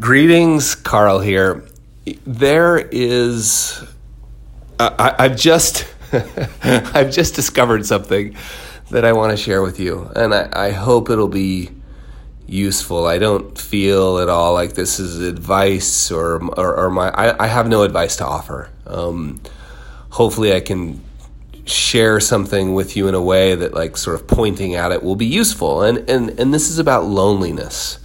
Greetings, Carl here. There is, I, I've just, I've just discovered something that I want to share with you, and I, I hope it'll be useful. I don't feel at all like this is advice or or, or my. I, I, have no advice to offer. Um, hopefully, I can share something with you in a way that, like, sort of pointing at it will be useful. And and and this is about loneliness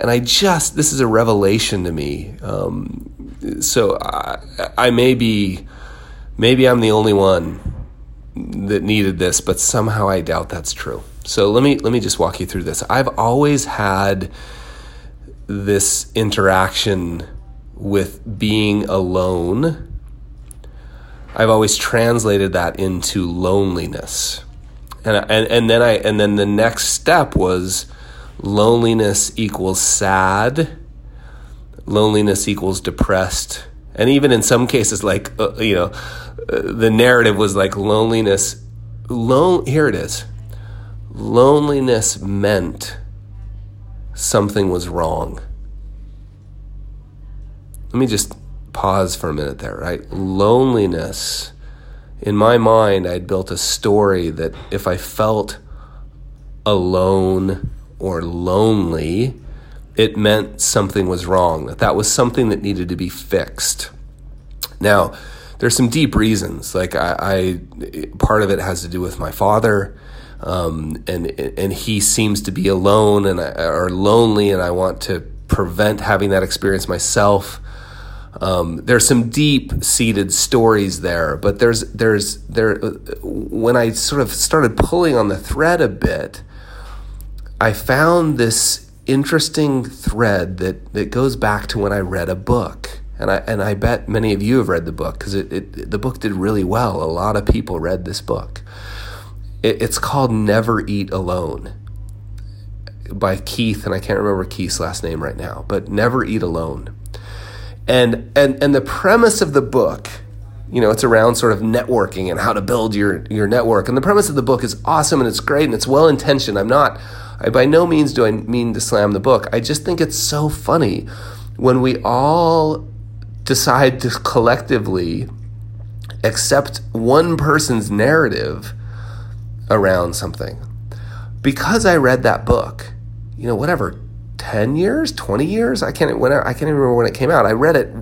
and I just this is a revelation to me. Um, so I, I may be, maybe I'm the only one that needed this, but somehow I doubt that's true. So let me let me just walk you through this. I've always had this interaction with being alone. I've always translated that into loneliness. And, and and then I and then the next step was loneliness equals sad, loneliness equals depressed. And even in some cases, like, uh, you know, uh, the narrative was like loneliness, lone, here it is. Loneliness meant something was wrong. Let me just pause for a minute there, right? Loneliness, in my mind, I'd built a story that if I felt alone, or lonely, it meant something was wrong, that that was something that needed to be fixed. Now, there's some deep reasons. Like I, I part of it has to do with my father, um, and and he seems to be alone and or lonely, and I want to prevent having that experience myself. Um, there's some deep seated stories there, but there's there's there when I sort of started pulling on the thread a bit, I found this interesting thread that, that goes back to when I read a book. And I, and I bet many of you have read the book because it, it, the book did really well. A lot of people read this book. It, it's called Never Eat Alone by Keith, and I can't remember Keith's last name right now, but Never Eat Alone. And, and, and the premise of the book you know it's around sort of networking and how to build your your network and the premise of the book is awesome and it's great and it's well intentioned i'm not I, by no means do I mean to slam the book. I just think it's so funny when we all decide to collectively accept one person's narrative around something. Because I read that book, you know, whatever, 10 years, 20 years, I can't when I, I can't even remember when it came out. I read it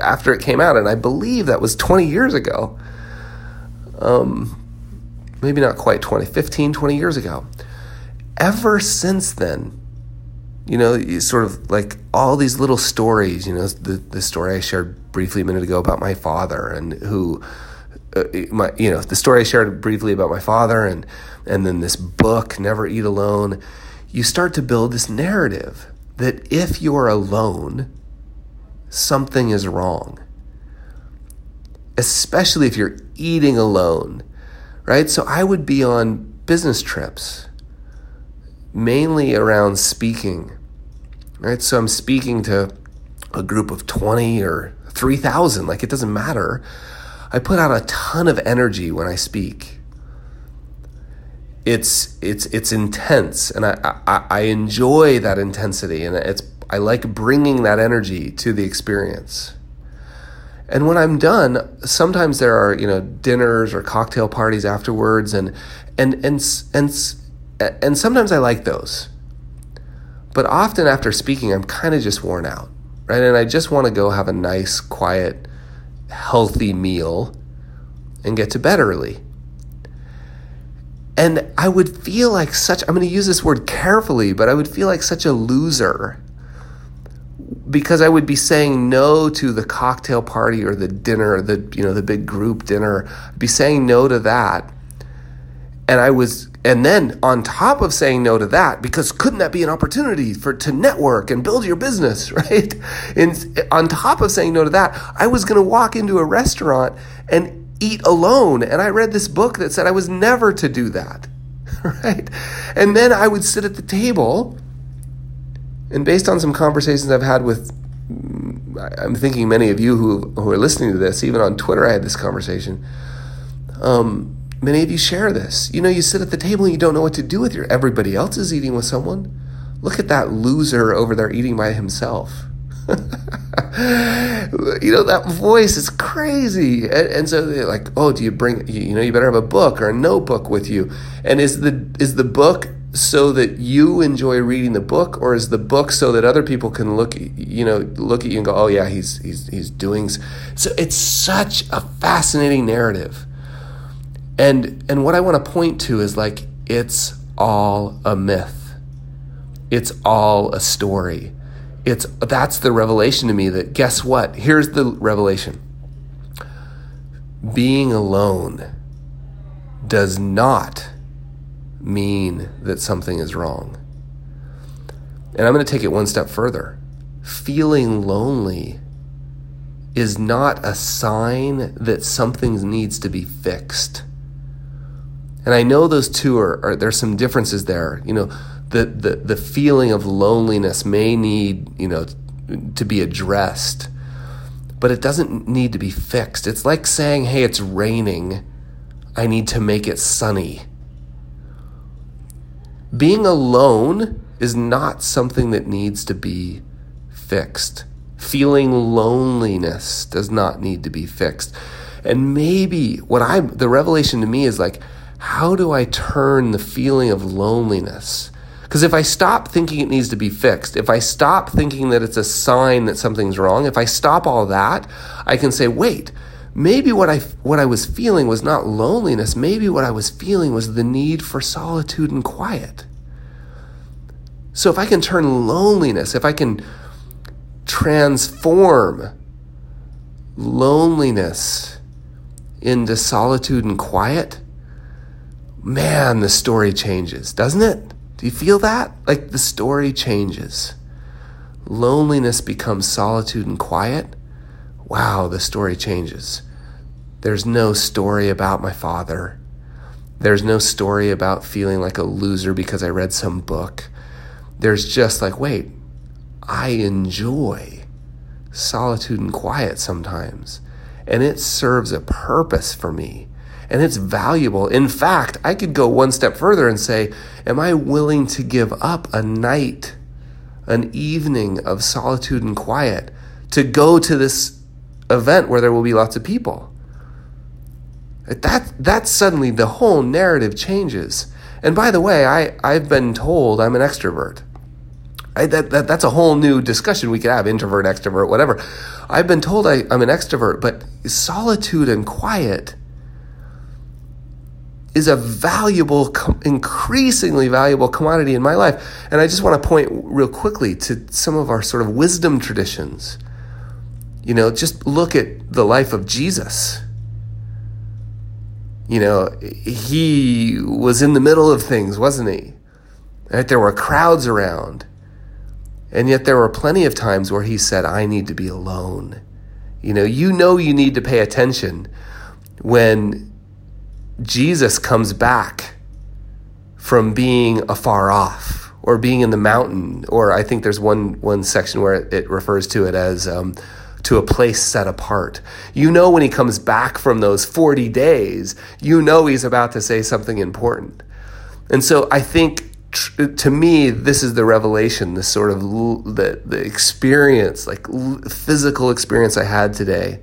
after it came out and I believe that was 20 years ago. Um maybe not quite 20, 15, 20 years ago ever since then, you know, sort of like all these little stories, you know, the, the story I shared briefly a minute ago about my father and who, uh, my, you know, the story I shared briefly about my father and, and then this book, Never Eat Alone, you start to build this narrative that if you're alone, something is wrong. Especially if you're eating alone, right? So I would be on business trips mainly around speaking. Right? So I'm speaking to a group of 20 or 3,000, like it doesn't matter. I put out a ton of energy when I speak. It's it's it's intense, and I, I, I enjoy that intensity, and it's I like bringing that energy to the experience. And when I'm done, sometimes there are you know dinners or cocktail parties afterwards, and and and and and sometimes I like those. But often after speaking, I'm kind of just worn out, right? And I just want to go have a nice, quiet, healthy meal and get to bed early. And I would feel like such, I'm going to use this word carefully, but I would feel like such a loser because I would be saying no to the cocktail party or the dinner, the you know the big group dinner. I'd be saying no to that, and I was and then on top of saying no to that, because couldn't that be an opportunity for to network and build your business, right? And on top of saying no to that, I was going to walk into a restaurant and eat alone. And I read this book that said I was never to do that, right? And then I would sit at the table, and based on some conversations I've had with, I'm thinking many of you who who are listening to this, even on Twitter, I had this conversation. Um, Many of you share this. You know, you sit at the table and you don't know what to do with your everybody else is eating with someone. Look at that loser over there eating by himself. you know, that voice is crazy. And, and, so they're like, oh, do you bring, you know, you better have a book or a notebook with you. And is the, is the book so that you enjoy reading the book or is the book so that other people can look, you know, look at you and go, oh yeah, he's, he's, he's doing. So it's such a fascinating narrative. And, and what I want to point to is like, it's all a myth. It's all a story it's that's the revelation to me that guess what? Here's the revelation. Being alone does not mean that something is wrong. And I'm going to take it one step further. Feeling lonely is not a sign that something needs to be fixed. And I know those two are, are there's some differences there. You know, the, the, the feeling of loneliness may need, you know, to be addressed, but it doesn't need to be fixed. It's like saying, hey, it's raining. I need to make it sunny. Being alone is not something that needs to be fixed. Feeling loneliness does not need to be fixed. And maybe what I, the revelation to me is like, how do I turn the feeling of loneliness because if I stop thinking it needs to be fixed, if I stop thinking that it's a sign that something's wrong, if I stop all that, I can say, wait, maybe what I, what I was feeling was not loneliness. Maybe what I was feeling was the need for solitude and quiet. So if I can turn loneliness, if I can transform loneliness into solitude and quiet, man, the story changes, doesn't it? Do you feel that? Like the story changes. Loneliness becomes solitude and quiet. Wow, the story changes. There's no story about my father. There's no story about feeling like a loser because I read some book. There's just like, wait, I enjoy solitude and quiet sometimes. And it serves a purpose for me and it's valuable. In fact, I could go one step further and say, Am I willing to give up a night, an evening of solitude and quiet to go to this event where there will be lots of people? That, that suddenly the whole narrative changes. And by the way, I, I've been told I'm an extrovert. I, that, that, that's a whole new discussion we could have introvert, extrovert, whatever. I've been told I, I'm an extrovert, but solitude and quiet is a valuable, increasingly valuable commodity in my life. And I just want to point real quickly to some of our sort of wisdom traditions. You know, just look at the life of Jesus. You know, he was in the middle of things, wasn't he? Right? There were crowds around. And yet there were plenty of times where he said, I need to be alone. You know, you know you need to pay attention when Jesus comes back from being afar off or being in the mountain, or I think there's one one section where it, refers to it as um, to a place set apart. You know when he comes back from those 40 days, you know he's about to say something important. And so I think to me, this is the revelation, this sort of the, the experience, like physical experience I had today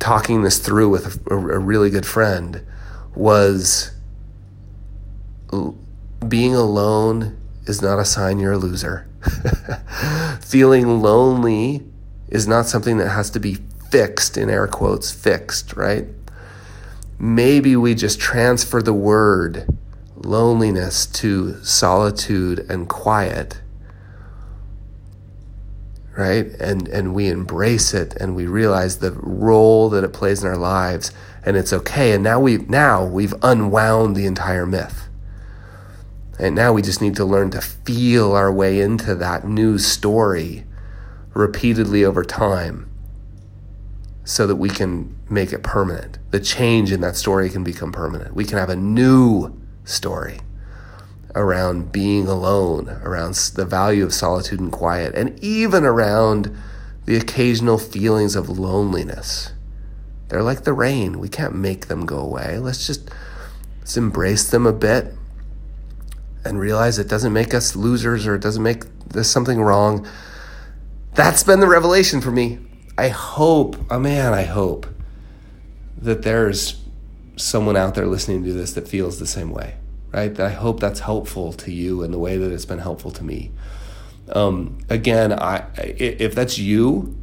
talking this through with a, a really good friend was being alone is not a sign you're a loser. Feeling lonely is not something that has to be fixed, in air quotes, fixed, right? Maybe we just transfer the word loneliness to solitude and quiet right? And and we embrace it and we realize the role that it plays in our lives and it's okay. And now we now we've unwound the entire myth. And now we just need to learn to feel our way into that new story repeatedly over time so that we can make it permanent. The change in that story can become permanent. We can have a new story around being alone, around the value of solitude and quiet, and even around the occasional feelings of loneliness. They're like the rain. We can't make them go away. Let's just let's embrace them a bit and realize it doesn't make us losers or it doesn't make there's something wrong. that's been the revelation for me. I hope, oh man, I hope that there's someone out there listening to this that feels the same way, right? I hope that's helpful to you in the way that it's been helpful to me. Um, again, I if that's you,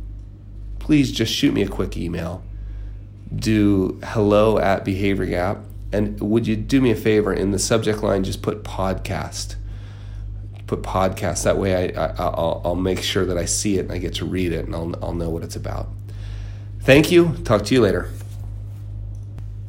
please just shoot me a quick email. Do hello at Behavior Gap, and would you do me a favor in the subject line? Just put podcast. Put podcast. That way, I, I will I'll make sure that I see it and I get to read it, and I'll I'll know what it's about. Thank you. Talk to you later.